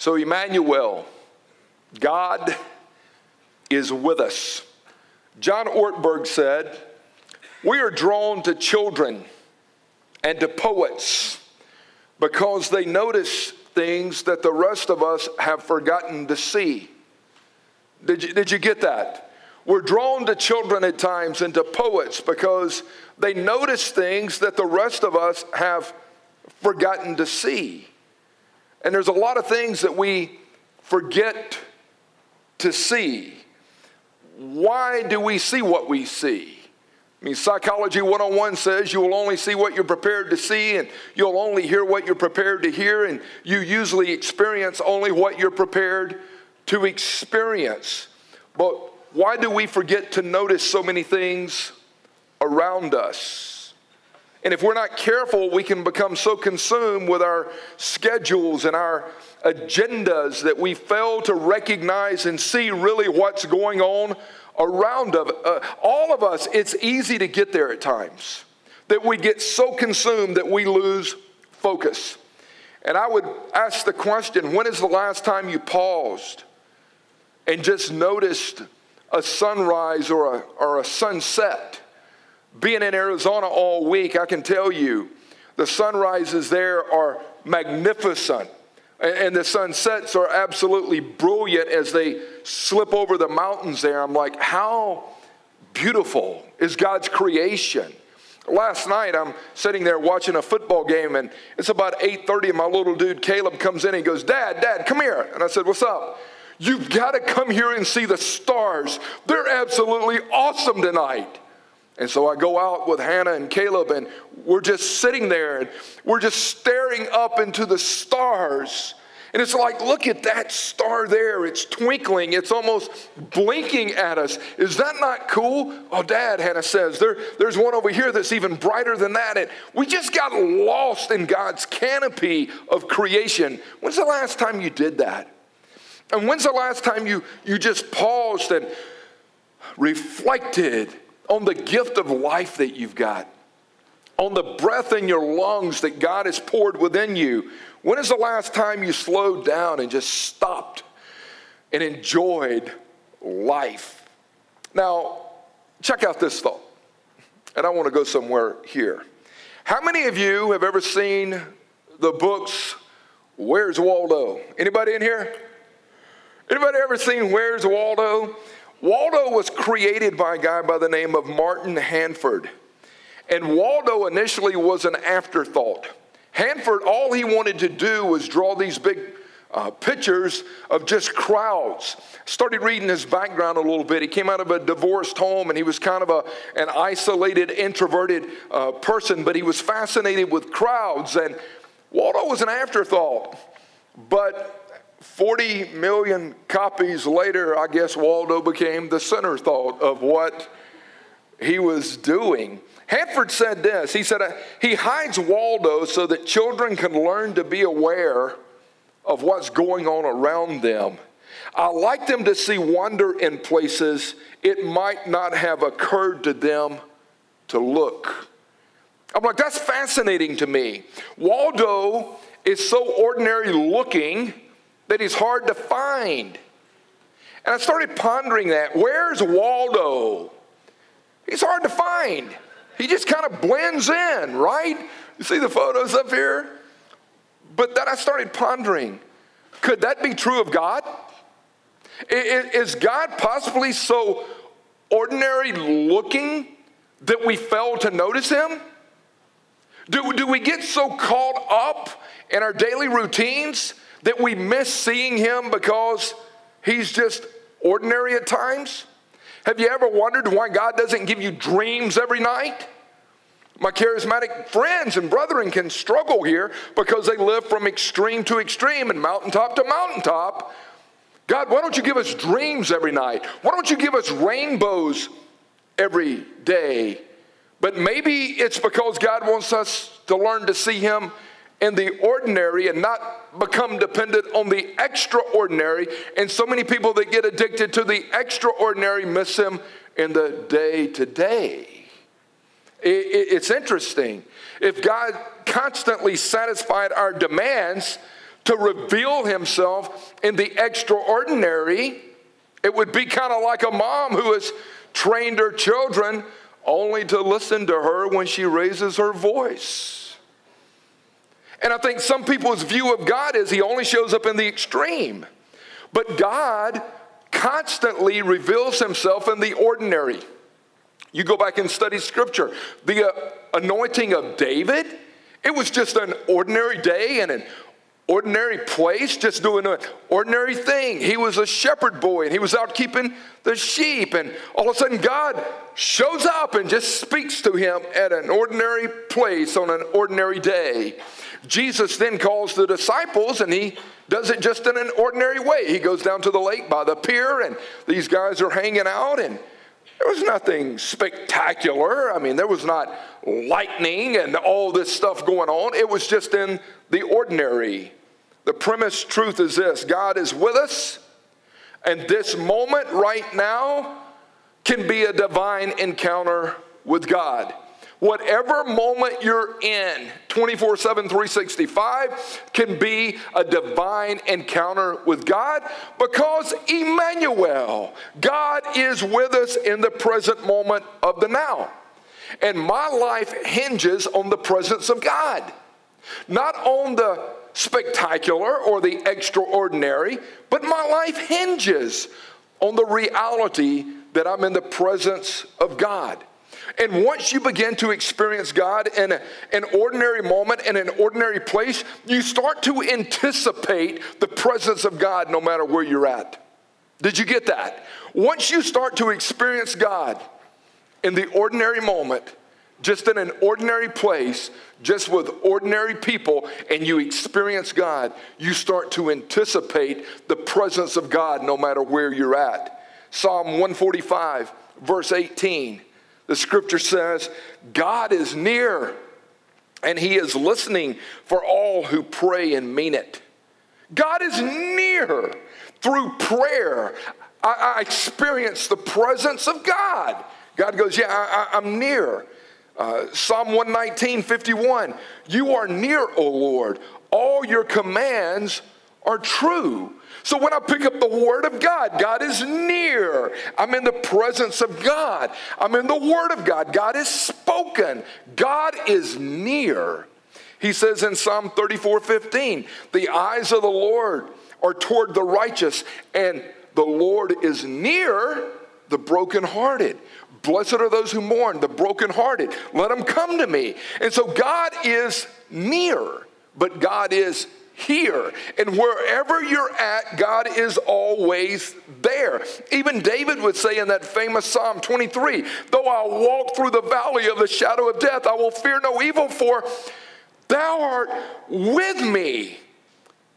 So, Emmanuel, God is with us. John Ortberg said, We are drawn to children and to poets because they notice things that the rest of us have forgotten to see. Did you, did you get that? We're drawn to children at times and to poets because they notice things that the rest of us have forgotten to see. And there's a lot of things that we forget to see. Why do we see what we see? I mean, Psychology 101 says you will only see what you're prepared to see, and you'll only hear what you're prepared to hear, and you usually experience only what you're prepared to experience. But why do we forget to notice so many things around us? And if we're not careful, we can become so consumed with our schedules and our agendas that we fail to recognize and see really what's going on around of uh, all of us it's easy to get there at times that we get so consumed that we lose focus. And i would ask the question when is the last time you paused and just noticed a sunrise or a, or a sunset being in arizona all week i can tell you the sunrises there are magnificent and the sunsets are absolutely brilliant as they slip over the mountains there. I'm like, how beautiful is God's creation? Last night I'm sitting there watching a football game and it's about 8:30 and my little dude Caleb comes in and he goes, "Dad, dad, come here." And I said, "What's up?" You've got to come here and see the stars. They're absolutely awesome tonight. And so I go out with Hannah and Caleb, and we're just sitting there and we're just staring up into the stars. And it's like, look at that star there. It's twinkling. It's almost blinking at us. Is that not cool? Oh, Dad, Hannah says, there, there's one over here that's even brighter than that. And we just got lost in God's canopy of creation. When's the last time you did that? And when's the last time you, you just paused and reflected on the gift of life that you've got, on the breath in your lungs that God has poured within you. When is the last time you slowed down and just stopped and enjoyed life? Now, check out this thought. And I want to go somewhere here. How many of you have ever seen the books Where's Waldo? Anybody in here? Anybody ever seen Where's Waldo? Waldo was created by a guy by the name of Martin Handford. And Waldo initially was an afterthought. Handford, all he wanted to do was draw these big uh, pictures of just crowds. Started reading his background a little bit. He came out of a divorced home and he was kind of a, an isolated, introverted uh, person, but he was fascinated with crowds. And Waldo was an afterthought. But 40 million copies later, I guess Waldo became the center thought of what he was doing. Handford said this He said, uh, He hides Waldo so that children can learn to be aware of what's going on around them. I like them to see wonder in places it might not have occurred to them to look. I'm like, that's fascinating to me. Waldo is so ordinary looking that he's hard to find. And I started pondering that. Where's Waldo? He's hard to find. He just kind of blends in, right? You see the photos up here? But then I started pondering could that be true of God? Is God possibly so ordinary looking that we fail to notice him? Do, do we get so caught up in our daily routines that we miss seeing him because he's just ordinary at times? Have you ever wondered why God doesn't give you dreams every night? My charismatic friends and brethren can struggle here because they live from extreme to extreme and mountaintop to mountaintop. God, why don't you give us dreams every night? Why don't you give us rainbows every day? But maybe it's because God wants us to learn to see Him in the ordinary and not become dependent on the extraordinary. And so many people that get addicted to the extraordinary miss him in the day to day. It's interesting. If God constantly satisfied our demands to reveal himself in the extraordinary. It would be kind of like a mom who has trained her children only to listen to her when she raises her voice. And I think some people's view of God is he only shows up in the extreme. But God constantly reveals himself in the ordinary. You go back and study scripture. The uh, anointing of David, it was just an ordinary day and an ordinary place, just doing an ordinary thing. He was a shepherd boy and he was out keeping the sheep. And all of a sudden, God shows up and just speaks to him at an ordinary place on an ordinary day. Jesus then calls the disciples and he does it just in an ordinary way. He goes down to the lake by the pier and these guys are hanging out and there was nothing spectacular. I mean, there was not lightning and all this stuff going on. It was just in the ordinary. The premise truth is this God is with us, and this moment right now can be a divine encounter with God. Whatever moment you're in, 24 7, 365, can be a divine encounter with God because Emmanuel, God is with us in the present moment of the now. And my life hinges on the presence of God, not on the spectacular or the extraordinary, but my life hinges on the reality that I'm in the presence of God. And once you begin to experience God in an ordinary moment, in an ordinary place, you start to anticipate the presence of God no matter where you're at. Did you get that? Once you start to experience God in the ordinary moment, just in an ordinary place, just with ordinary people, and you experience God, you start to anticipate the presence of God no matter where you're at. Psalm 145, verse 18, the scripture says, God is near and he is listening for all who pray and mean it. God is near through prayer. I, I experience the presence of God. God goes, Yeah, I, I'm near. Uh, Psalm 119, 51. You are near, O Lord. All your commands are true. So when I pick up the Word of God, God is near. I'm in the presence of God. I'm in the Word of God. God is spoken. God is near. He says in Psalm 34 15, the eyes of the Lord are toward the righteous, and the Lord is near the brokenhearted. Blessed are those who mourn, the brokenhearted. Let them come to me. And so God is near, but God is here. And wherever you're at, God is always there. Even David would say in that famous Psalm 23 Though I walk through the valley of the shadow of death, I will fear no evil, for thou art with me.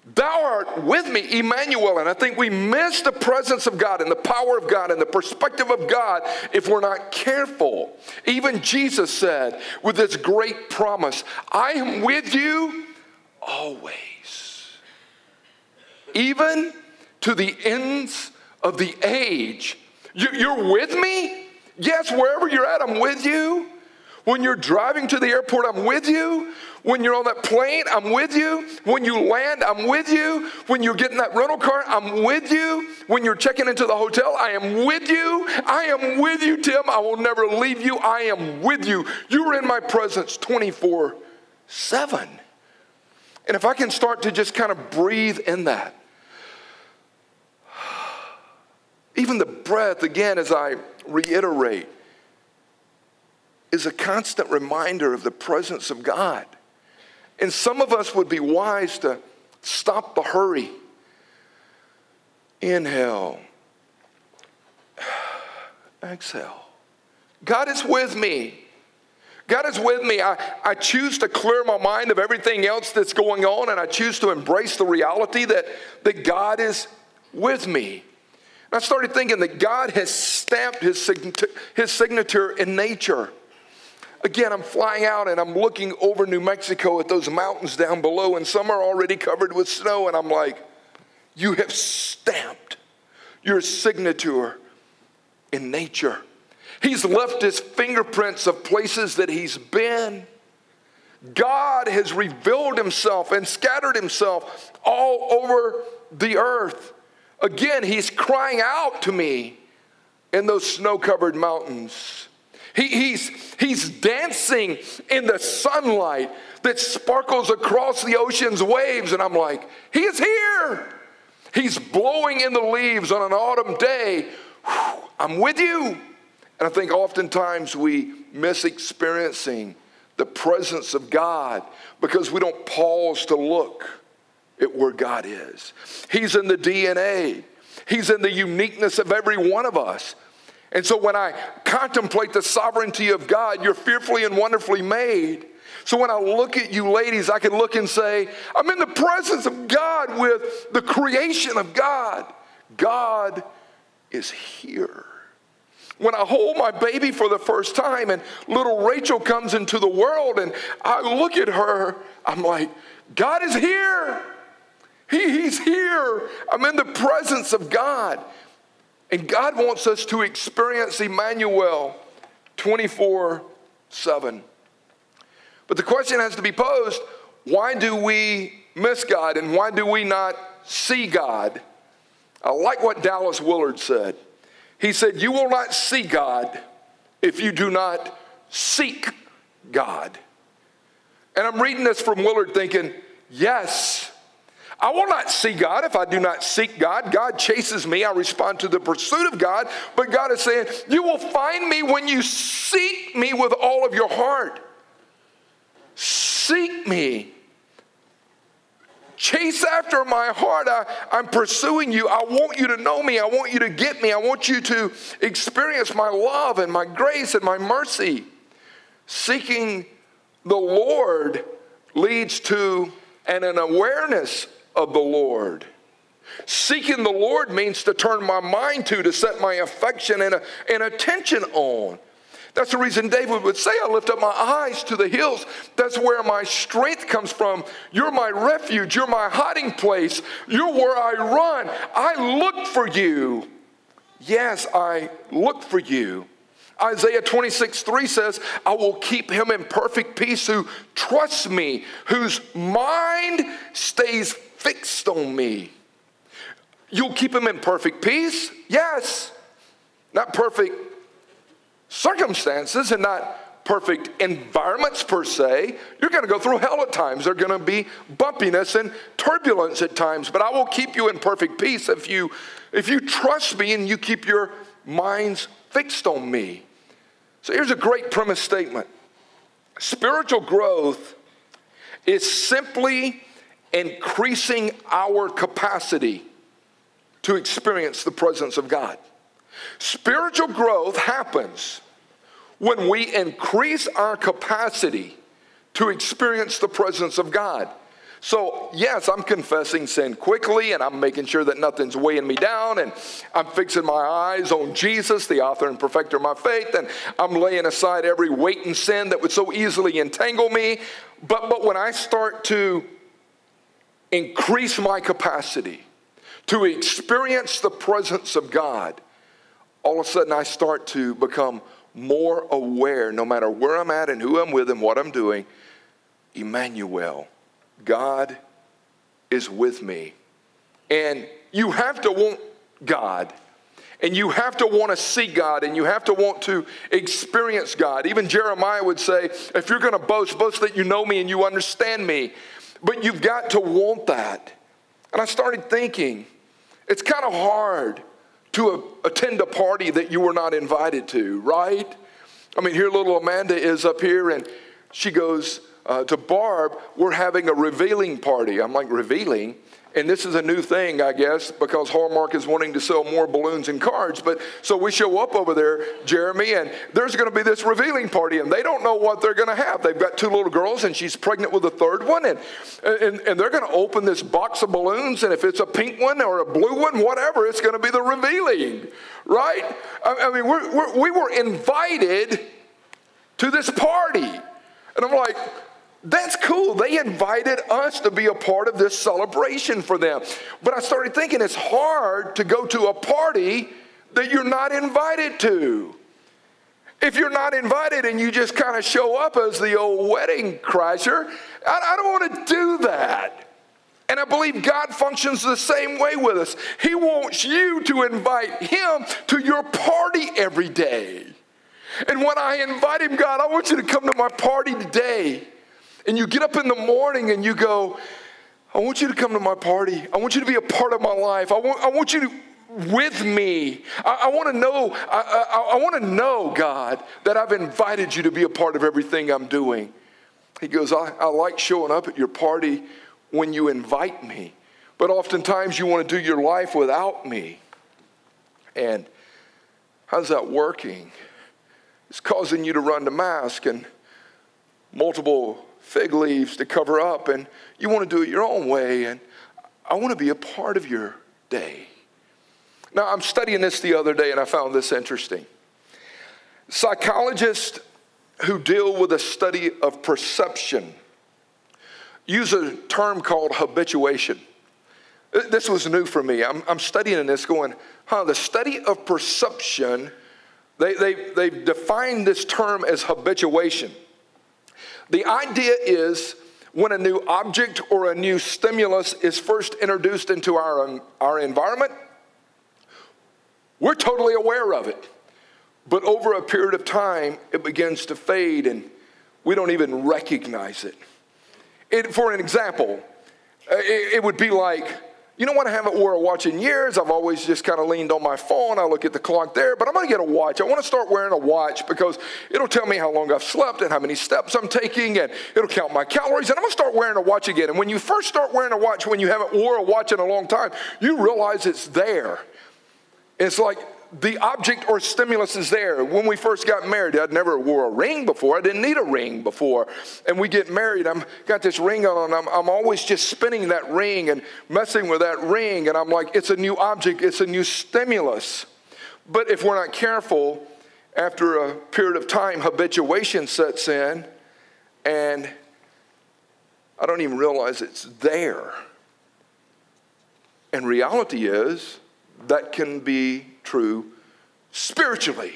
Thou art with me, Emmanuel. And I think we miss the presence of God and the power of God and the perspective of God if we're not careful. Even Jesus said, with this great promise, I am with you always, even to the ends of the age. You're with me? Yes, wherever you're at, I'm with you. When you're driving to the airport, I'm with you. When you're on that plane, I'm with you. When you land, I'm with you. When you're getting that rental car, I'm with you. When you're checking into the hotel, I am with you. I am with you, Tim. I will never leave you. I am with you. You are in my presence 24 7. And if I can start to just kind of breathe in that, even the breath, again, as I reiterate, is a constant reminder of the presence of God. And some of us would be wise to stop the hurry. Inhale. Exhale. God is with me. God is with me. I, I choose to clear my mind of everything else that's going on, and I choose to embrace the reality that, that God is with me. And I started thinking that God has stamped his his signature in nature. Again, I'm flying out and I'm looking over New Mexico at those mountains down below, and some are already covered with snow, and I'm like, You have stamped your signature in nature. He's left his fingerprints of places that he's been. God has revealed himself and scattered himself all over the earth. Again, he's crying out to me in those snow covered mountains. He, he's, he's dancing in the sunlight that sparkles across the ocean's waves, and I'm like, He is here. He's blowing in the leaves on an autumn day. Whew, I'm with you. And I think oftentimes we miss experiencing the presence of God because we don't pause to look at where God is. He's in the DNA, He's in the uniqueness of every one of us. And so when I contemplate the sovereignty of God, you're fearfully and wonderfully made. So when I look at you ladies, I can look and say, I'm in the presence of God with the creation of God. God is here. When I hold my baby for the first time and little Rachel comes into the world and I look at her, I'm like, God is here. He, he's here. I'm in the presence of God. And God wants us to experience Emmanuel 24 7. But the question has to be posed why do we miss God and why do we not see God? I like what Dallas Willard said. He said, You will not see God if you do not seek God. And I'm reading this from Willard thinking, Yes, I will not see God if I do not seek God. God chases me. I respond to the pursuit of God. But God is saying, You will find me when you seek me with all of your heart. Seek me. Chase after my heart. I, I'm pursuing you. I want you to know me. I want you to get me. I want you to experience my love and my grace and my mercy. Seeking the Lord leads to an, an awareness of the Lord. Seeking the Lord means to turn my mind to, to set my affection and, and attention on. That's the reason David would say, I lift up my eyes to the hills. That's where my strength comes from. You're my refuge. You're my hiding place. You're where I run. I look for you. Yes, I look for you. Isaiah 26, 3 says, I will keep him in perfect peace who trusts me, whose mind stays fixed on me. You'll keep him in perfect peace? Yes. Not perfect circumstances and not perfect environments per se. You're going to go through hell at times. There's going to be bumpiness and turbulence at times, but I will keep you in perfect peace if you if you trust me and you keep your minds fixed on me. So here's a great premise statement. Spiritual growth is simply increasing our capacity to experience the presence of God. Spiritual growth happens when we increase our capacity to experience the presence of God. So, yes, I'm confessing sin quickly and I'm making sure that nothing's weighing me down and I'm fixing my eyes on Jesus, the author and perfecter of my faith, and I'm laying aside every weight and sin that would so easily entangle me. But, but when I start to increase my capacity to experience the presence of God, all of a sudden I start to become more aware, no matter where I'm at and who I'm with and what I'm doing. Emmanuel, God is with me. And you have to want God. And you have to want to see God and you have to want to experience God. Even Jeremiah would say, if you're going to boast, boast that you know me and you understand me. But you've got to want that. And I started thinking, it's kind of hard to attend a party that you were not invited to, right? I mean, here little Amanda is up here and she goes uh, to Barb, we're having a revealing party. I'm like, revealing? And this is a new thing, I guess, because Hallmark is wanting to sell more balloons and cards. But so we show up over there, Jeremy, and there's going to be this revealing party, and they don't know what they're going to have. They've got two little girls, and she's pregnant with a third one, and, and, and they're going to open this box of balloons, and if it's a pink one or a blue one, whatever, it's going to be the revealing, right? I, I mean, we're, we're, we were invited to this party. And I'm like, that's cool. They invited us to be a part of this celebration for them. But I started thinking it's hard to go to a party that you're not invited to. If you're not invited and you just kind of show up as the old wedding crasher, I, don't want to do that. And I believe God functions the same way with us. He wants you to invite Him to your party every day. And when I invite Him, God, I want you to come to my party today. And you get up in the morning and you go, I want you to come to my party. I want you to be a part of my life. I want, I want you to with me. I, I want to know, I, I, I want to know, God, that I've invited you to be a part of everything I'm doing. He goes, I, I like showing up at your party when you invite me, but oftentimes you want to do your life without me. And how's that working? It's causing you to run to mask and multiple fig leaves to cover up, and you want to do it your own way. And I want to be a part of your day. Now, I'm studying this the other day and I found this interesting. Psychologists who deal with the study of perception use a term called habituation. This was new for me. I'm, I'm studying this going, huh, the study of perception, they, they, they've defined this term as habituation. The idea is when a new object or a new stimulus is first introduced into our, our environment, we're totally aware of it. But over a period of time, it begins to fade and we don't even recognize it. it for an example, uh, it, it would be like, you know what? I haven't wore a watch in years. I've always just kind of leaned on my phone. I look at the clock there, but I'm going to get a watch. I want to start wearing a watch because it'll tell me how long I've slept and how many steps I'm taking, and it'll count my calories. And I'm going to start wearing a watch again. And when you first start wearing a watch, when you haven't wore a watch in a long time, you realize it's there. It's like the object or stimulus is there. When we first got married, I'd never wore a ring before. I didn't need a ring before. And we get married, I'm got this ring on, and I'm, I'm always just spinning that ring and messing with that ring. And I'm like, it's a new object, it's a new stimulus. But if we're not careful, after a period of time, habituation sets in, and I don't even realize it's there. And reality is, that can be true spiritually.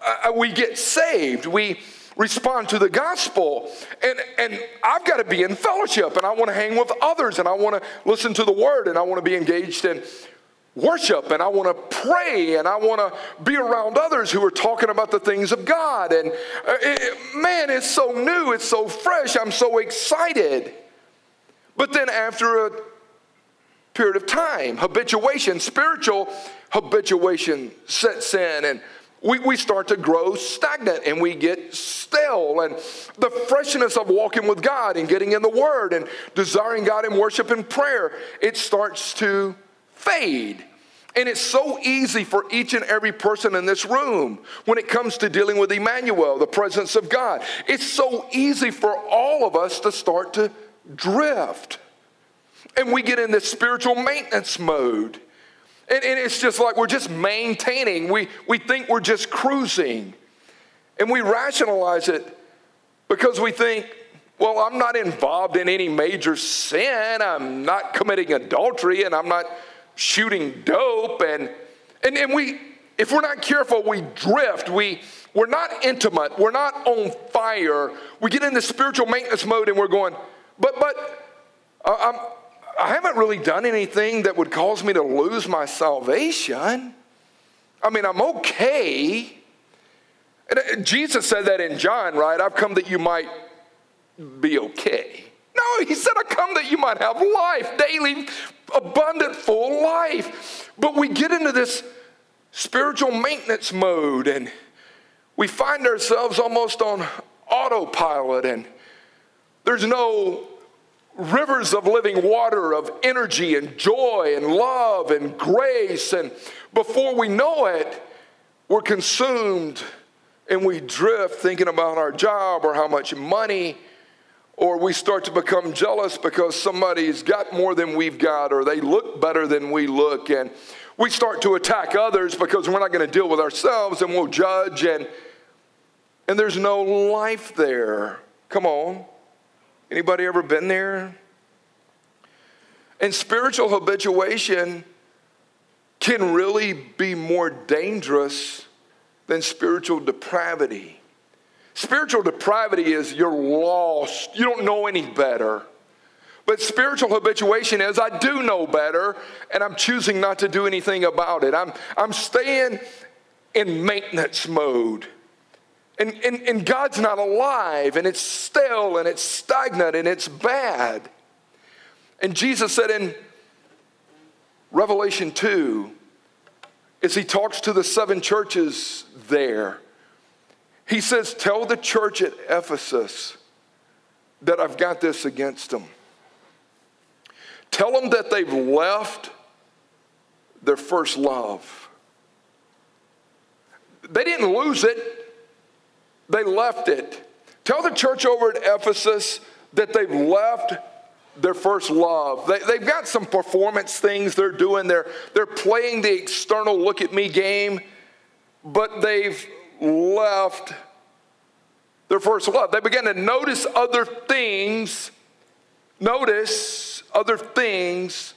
Uh, uh, we get saved, we respond to the gospel, and, and I've got to be in fellowship, and I want to hang with others, and I want to listen to the word, and I want to be engaged in worship and I want to pray and I want to be around others who are talking about the things of God. And uh, it, man, it's so new, it's so fresh, I'm so excited. But then after a period of time. Habituation, spiritual habituation sets in and we, we start to grow stagnant and we get stale. And the freshness of walking with God and getting in the Word and desiring God in worship and prayer, it starts to fade. And it's so easy for each and every person in this room when it comes to dealing with Emmanuel, the presence of God. It's so easy for all of us to start to drift. And we get in this spiritual maintenance mode. And, and, it's just like we're just maintaining. We, we think we're just cruising. And we rationalize it because we think, well, I'm not involved in any major sin. I'm not committing adultery and I'm not shooting dope. And, and, and we, if we're not careful, we drift. We, we're not intimate. We're not on fire. We get into spiritual maintenance mode and we're going, but, but, uh, I'm, I haven't really done anything that would cause me to lose my salvation. I mean, I'm okay. And uh, Jesus said that in John, right? I've come that you might be okay. No, he said, I come that you might have life, daily, abundant, full life. But we get into this spiritual maintenance mode and we find ourselves almost on autopilot and there's no rivers of living water of energy and joy and love and grace. And before we know it, we're consumed and we drift thinking about our job or how much money, or we start to become jealous because somebody's got more than we've got or they look better than we look. And we start to attack others because we're not going to deal with ourselves and we'll judge and and there's no life there. Come on. Anybody ever been there? And spiritual habituation can really be more dangerous than spiritual depravity. Spiritual depravity is you're lost, you don't know any better. But spiritual habituation is I do know better and I'm choosing not to do anything about it. I'm, I'm staying in maintenance mode. And, and, and God's not alive and it's stale and it's stagnant and it's bad. And Jesus said in Revelation 2, as he talks to the seven churches there, he says, Tell the church at Ephesus that I've got this against them. Tell them that they've left their first love. They didn't lose it, they left it. Tell the church over at Ephesus that they've left their first love. They, they've got some performance things they're doing. They're, they're playing the external look at me game, but they've left their first love. They began to notice other things, notice other things,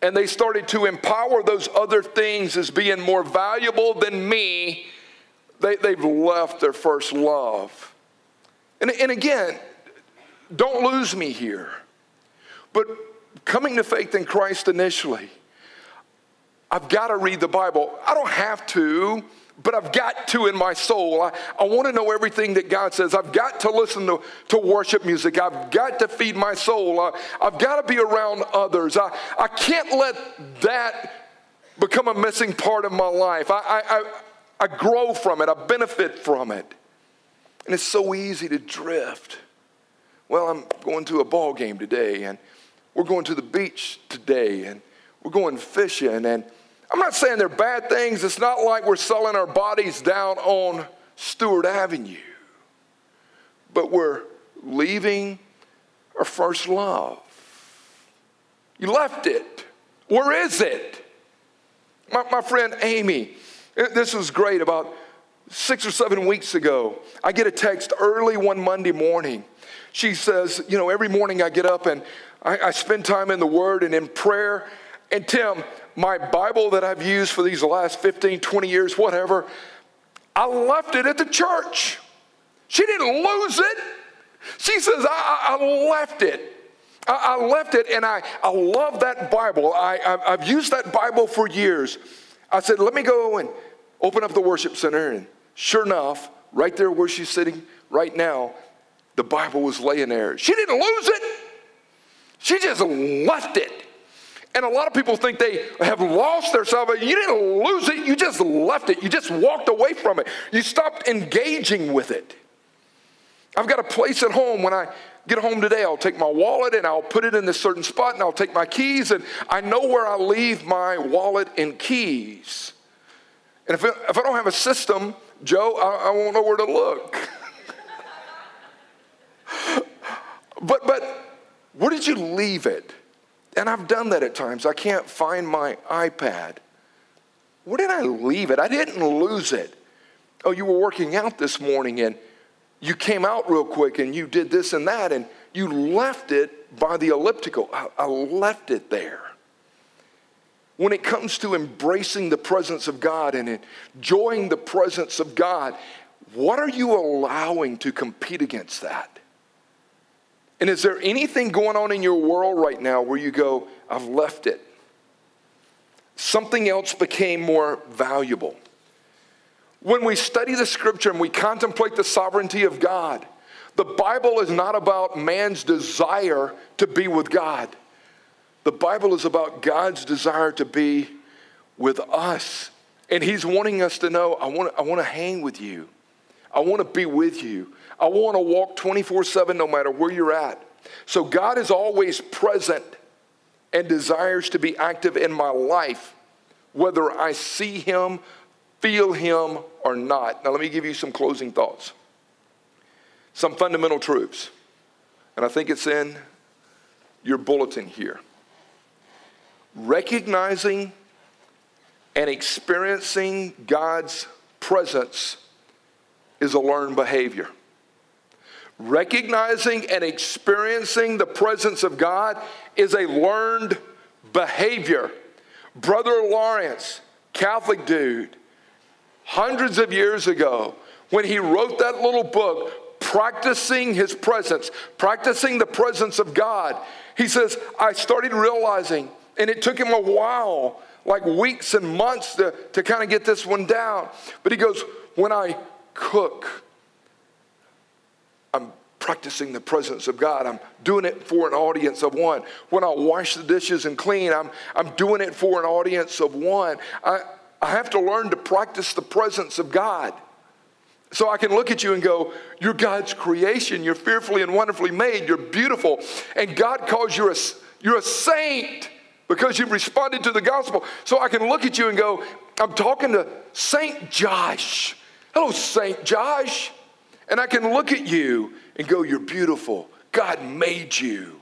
and they started to empower those other things as being more valuable than me. They, they've left their first love. And, and again, don't lose me here. But coming to faith in Christ initially, I've got to read the Bible. I don't have to, but I've got to in my soul. I, I want to know everything that God says. I've got to listen to, to worship music. I've got to feed my soul. I, I've got to be around others. I, I can't let that become a missing part of my life. I, I, I, I grow from it, I benefit from it. And it's so easy to drift. Well, I'm going to a ball game today, and we're going to the beach today and we're going fishing. And I'm not saying they're bad things. It's not like we're selling our bodies down on Stewart Avenue, but we're leaving our first love. You left it. Where is it? My, my friend Amy, Uh, this was great. About six or seven weeks ago, I get a text early one Monday morning. She says, You know, every morning I get up and I, I spend time in the Word and in prayer. And Tim, my Bible that I've used for these last 15, 20 years, whatever, I left it at the church. She didn't lose it. She says, I, I left it. I, I, left it and I, I love that Bible. I, I've used that Bible for years. I said, let me go and open up the worship center. And sure enough, right there where she's sitting right now, the Bible was laying there. She didn't lose it. She just left it. And a lot of people think they have lost their salvation. You didn't lose it, you just left it. You just walked away from it. You stopped engaging with it. I've got a place at home. When I get home today, I'll take my wallet and I'll put it in this certain spot and I'll take my keys and I know where I leave my wallet and keys. And if, if I don't have a system, Joe, I, I won't know where to look. but, but where did you leave it? And I've done that at times. I can't find my iPad. Where did I leave it? I didn't lose it. Oh, you were working out this morning and you came out real quick and you did this and that and you left it by the elliptical. I, I left it there. When it comes to embracing the presence of God and enjoying the presence of God, what are you allowing to compete against that? And is there anything going on in your world right now where you go, I've left it? Something else became more valuable. When we study the scripture and we contemplate the sovereignty of God, the Bible is not about man's desire to be with God. The Bible is about God's desire to be with us. And He's wanting us to know, I want, I want to hang with you. I want to be with you. I want to walk 24 7 no matter where you're at. So God is always present and desires to be active in my life, whether I see Him, feel Him, or not. Now, let me give you some closing thoughts. Some fundamental truths. And I think it's in your bulletin here. Recognizing and experiencing God's presence is a learned behavior. Recognizing and experiencing the presence of God is a learned behavior. Brother Lawrence, Catholic dude, hundreds of years ago when he wrote that little book, practicing his presence, practicing the presence of God. He says, I started realizing, and it took him a while, like weeks and months to, to kind of get this one down. But he goes, When I cook, I'm practicing the presence of God. I'm doing it for an audience of one. When I wash the dishes and clean, I'm, I'm doing it for an audience of one. I, I have to learn to practice the presence of God. So I can look at you and go, You're God's creation. You're fearfully and wonderfully made. You're beautiful. And God calls you a, you're a saint because you've responded to the gospel. So I can look at you and go, I'm talking to Saint Josh. Hello, Saint Josh. And I can look at you and go, You're beautiful. God made you.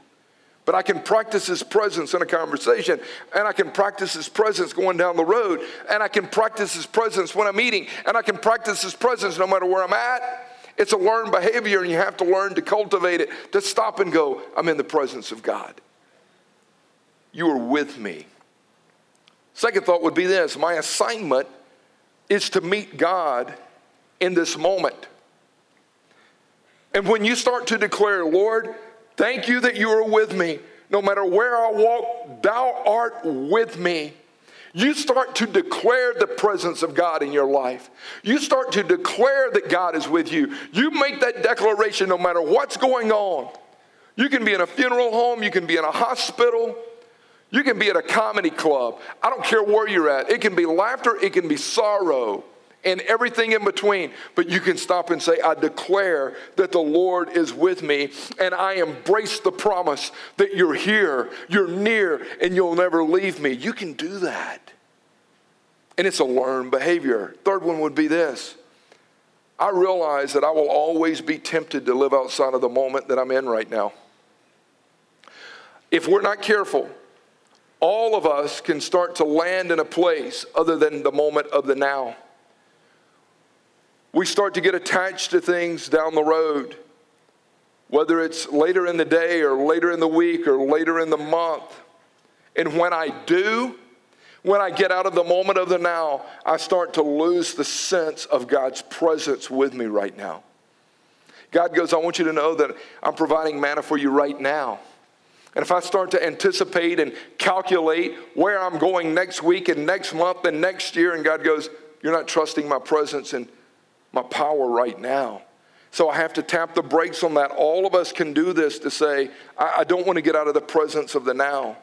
But I can practice His presence in a conversation, and I can practice His presence going down the road, and I can practice His presence when I'm eating, and I can practice His presence no matter where I'm at. It's a learned behavior, and you have to learn to cultivate it, to stop and go, I'm in the presence of God. You are with me. Second thought would be this my assignment is to meet God in this moment. And when you start to declare, Lord, thank you that you are with me, no matter where I walk, thou art with me. You start to declare the presence of God in your life. You start to declare that God is with you. You make that declaration no matter what's going on. You can be in a funeral home, you can be in a hospital, you can be at a comedy club. I don't care where you're at. It can be laughter, it can be sorrow and everything in between. But you can stop and say, I declare that the Lord is with me, and I embrace the promise that you're here, you're near, and you'll never leave me. You can do that. And it's a learned behavior. Third one would be this I realize that I will always be tempted to live outside of the moment that I'm in right now. If we're not careful, all of us can start to land in a place other than the moment of the now we start to get attached to things down the road, whether it's later in the day or later in the week or later in the month. And when I do, when I get out of the moment of the now, I start to lose the sense of God's presence with me right now. God goes, I want you to know that I'm providing manna for you right now. And if I start to anticipate and calculate where I'm going next week and next month and next year, and God goes, You're not trusting my presence and my power right now. So I have to tap the brakes on that. All of us can do this to say, I, I don't want to get out of the presence of the now.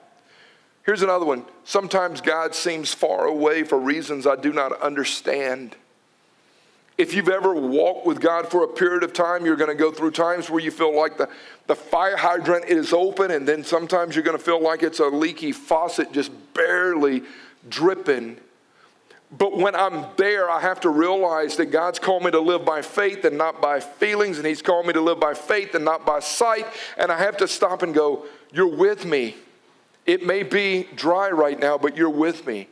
Here's another one. Sometimes God seems far away for reasons I do not understand. If you've ever walked with God for a period of time, you're going to go through times where you feel like the, the fire hydrant is open, and then sometimes you're going to feel like it's a leaky faucet just barely dripping. But when I'm there, I have to realize that God's called me to live by faith and not by feelings, and He's called me to live by faith and not by sight. And I have to stop and go, You're with me. It may be dry right now, but you're with me.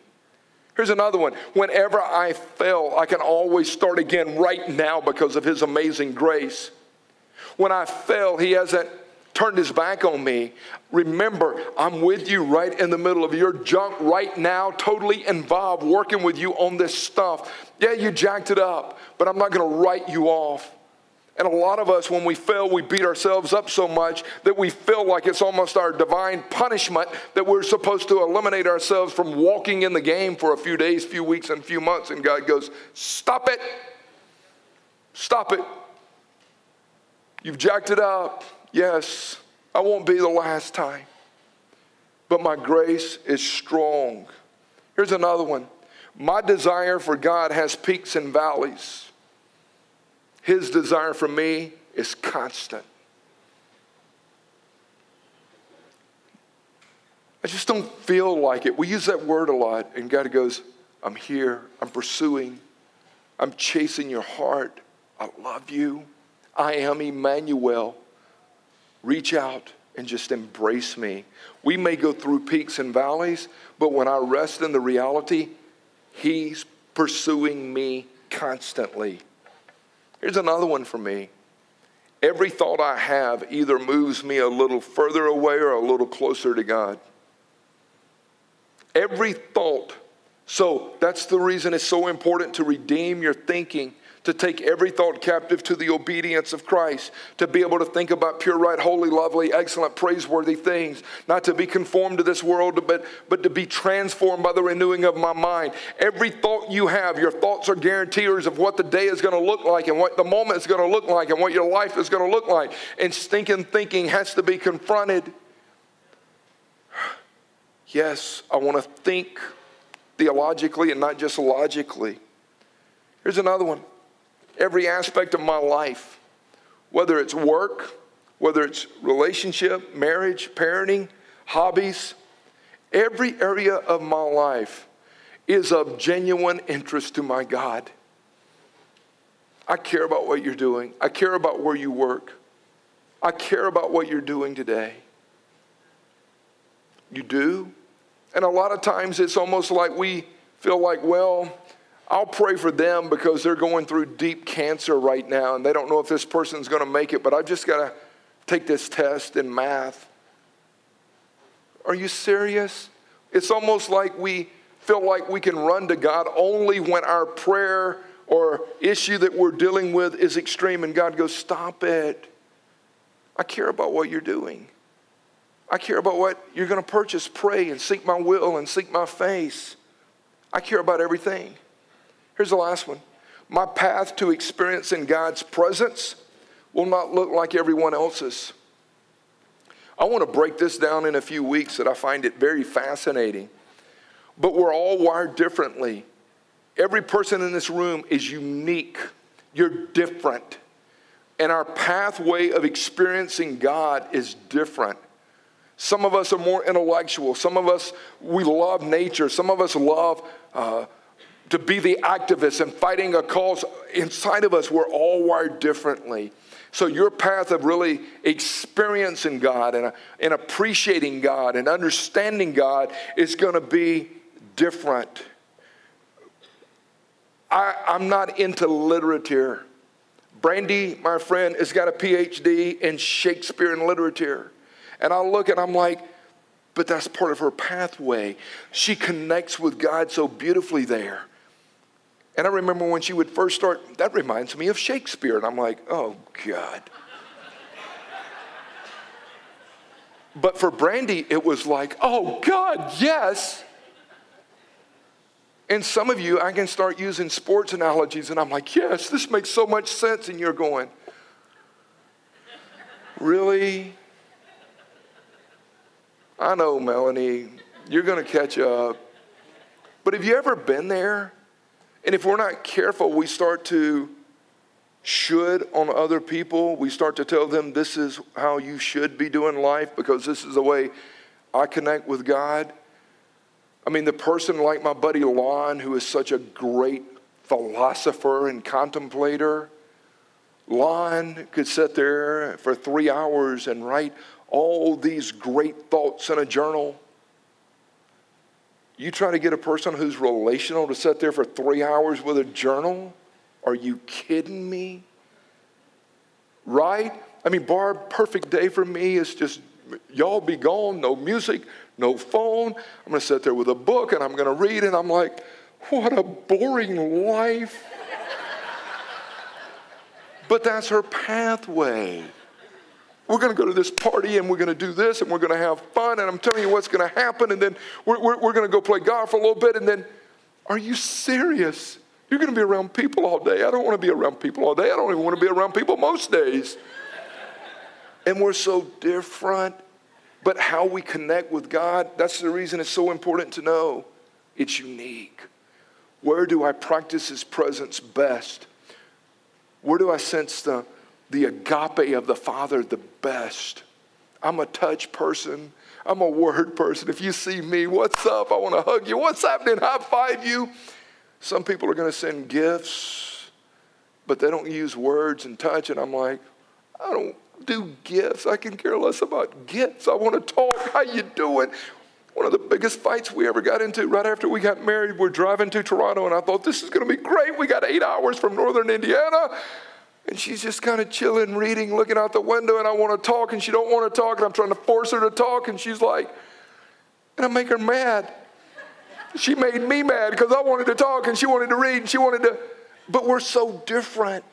Here's another one. Whenever I fail, I can always start again right now because of His amazing grace. When I fail, He hasn't turned his back on me. Remember, I'm with you right in the middle of your junk right now, totally involved, working with you on this stuff. Yeah, you jacked it up, but I'm not going to write you off. And a lot of us, when we fail, we beat ourselves up so much that we feel like it's almost our divine punishment that we're supposed to eliminate ourselves from walking in the game for a few days, few weeks, and few months. And God goes, Stop it. Stop it. You've jacked it up. Yes, I won't be the last time, but my grace is strong. Here's another one. My desire for God has peaks and valleys. His desire for me is constant. I just don't feel like it. We use that word a lot, and God goes, I'm here, I'm pursuing, I'm chasing your heart. I love you. I am Emmanuel reach out and just embrace me. We may go through peaks and valleys, but when I rest in the reality, He's pursuing me constantly. Here's another one for me. Every thought I have either moves me a little further away or a little closer to God. Every thought So that's the reason it's so important to redeem your thinking to take every thought captive to the obedience of Christ, to be able to think about pure, right, holy, lovely, excellent, praiseworthy things, not to be conformed to this world, but, but to be transformed by the renewing of my mind. Every thought you have, your thoughts are guarantors of what the day is going to look like and what the moment is going to look like and what your life is going to look like. And stinking thinking has to be confronted. Yes, I want to think theologically and not just logically. Here's another one every aspect of my life, whether it's work, whether it's relationship, marriage, parenting, hobbies, every area of my life is of genuine interest to my God. I care about what you're doing. I care about where you work. I care about what you're doing today. You do? And a lot of times it's almost like we feel like, well, I'll pray for them because they're going through deep cancer right now and they don't know if this person's going to make it, but I've just got to take this test in math. Are you serious? It's almost like we feel like we can run to God only when our prayer or issue that we're dealing with is extreme and God goes, Stop it. I care about what you're doing. I care about what you're going to purchase. Pray and seek my will and seek my face. I care about everything. Here's the last one my path to experiencing God's presence will not look like everyone else's. I want to break this down in a few weeks that I find it very fascinating. But we're all wired differently. Every person in this room is unique. You're different. And our pathway of experiencing God is different. Some of us are more intellectual. Some of us, we love nature. Some of us love uh, to be the activists and fighting a cause inside of us. We're all wired differently. So, your path of really experiencing God and, uh, and appreciating God and understanding God is going to be different. I, I'm not into literature. Brandy, my friend, has got a PhD in Shakespeare and literature. And I look and I'm like, but that's part of her pathway. She connects with God so beautifully there. And I remember when she would first start, that reminds me of Shakespeare. And I'm like, oh, God. but for Brandy, it was like, oh, God, yes. And some of you, I can start using sports analogies, and I'm like, yes, this makes so much sense. And you're going, really? I know, Melanie, you're going to catch up. But have you ever been there? And if we're not careful, we start to should on other people. We start to tell them this is how you should be doing life because this is the way I connect with God. I mean, the person like my buddy Lon, who is such a great philosopher and contemplator, Lon could sit there for three hours and write all these great thoughts in a journal. You try to get a person who's relational to sit there for three hours with a journal? Are you kidding me? Right? I mean, Barb, perfect day for me is just y'all be gone, no music, no phone. I'm going to sit there with a book and I'm going to read, and I'm like, what a boring life. but that's her pathway. We're going to go to this party and we're going to do this and we're going to have fun. And I'm telling you what's going to happen. And then we're, we're, we're going to go play golf a little bit. And then, are you serious? You're going to be around people all day. I don't want to be around people all day. I don't even want to be around people most days. And we're so different. But how we connect with God, that's the reason it's so important to know it's unique. Where do I practice His presence best? Where do I sense the the agape of the Father the best. I'm a touch person. I'm a word person. If you see me, what's up? I want to hug you. What's happening? High five you. Some people are going to send gifts, but they don't use words and touch. And I'm like, I don't do gifts. I can care less about gifts. I want to talk. How you doing? One of the biggest fights we ever got into right after we got married, we're driving to Toronto, and I thought this is going to be great. We got eight hours from northern Indiana. And she's just kind of chilling, reading, looking out the window, and I want to talk, and she don't want to talk, and I'm trying to force her to talk, and she's like, and I make her mad. She made me mad because I wanted to talk and she wanted to read and she wanted to, but we're so different.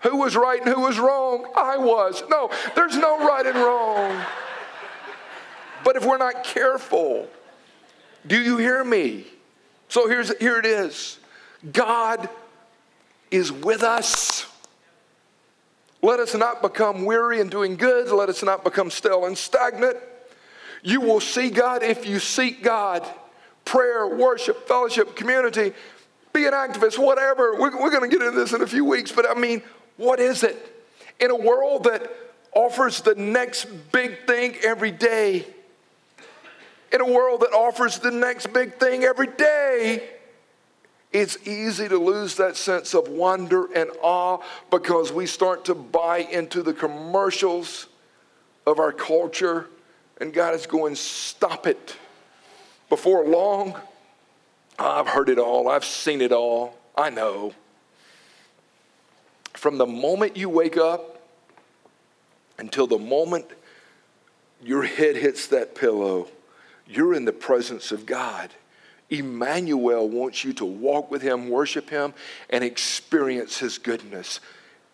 Who was right and who was wrong? I was. No, there's no right and wrong. But if we're not careful, do you hear me? So here's, here it is God is with us. Let us not become weary in doing good. Let us not become stale and stagnant. You will see God if you seek God. Prayer, worship, fellowship, community, be an activist, whatever. We're, we're going to get into this in a few weeks, but I mean, what is it? In a world that offers the next big thing every day, in a world that offers the next big thing every day, it's easy to lose that sense of wonder and awe because we start to buy into the commercials of our culture, and God is going, Stop it. Before long, I've heard it all, I've seen it all, I know. From the moment you wake up until the moment your head hits that pillow, you're in the presence of God. Emmanuel wants you to walk with him, worship him, and experience his goodness.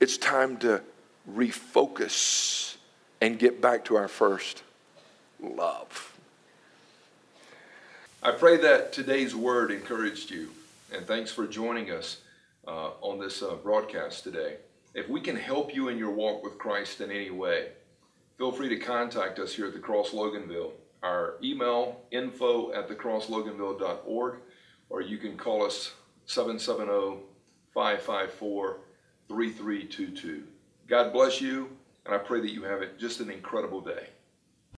It's time to refocus and get back to our first love. I pray that today's word encouraged you, and thanks for joining us uh, on this uh, broadcast today. If we can help you in your walk with Christ in any way, feel free to contact us here at the Cross Loganville. Our email, info at thecrossloganville.org, or you can call us 770 554 3322. God bless you, and I pray that you have it just an incredible day.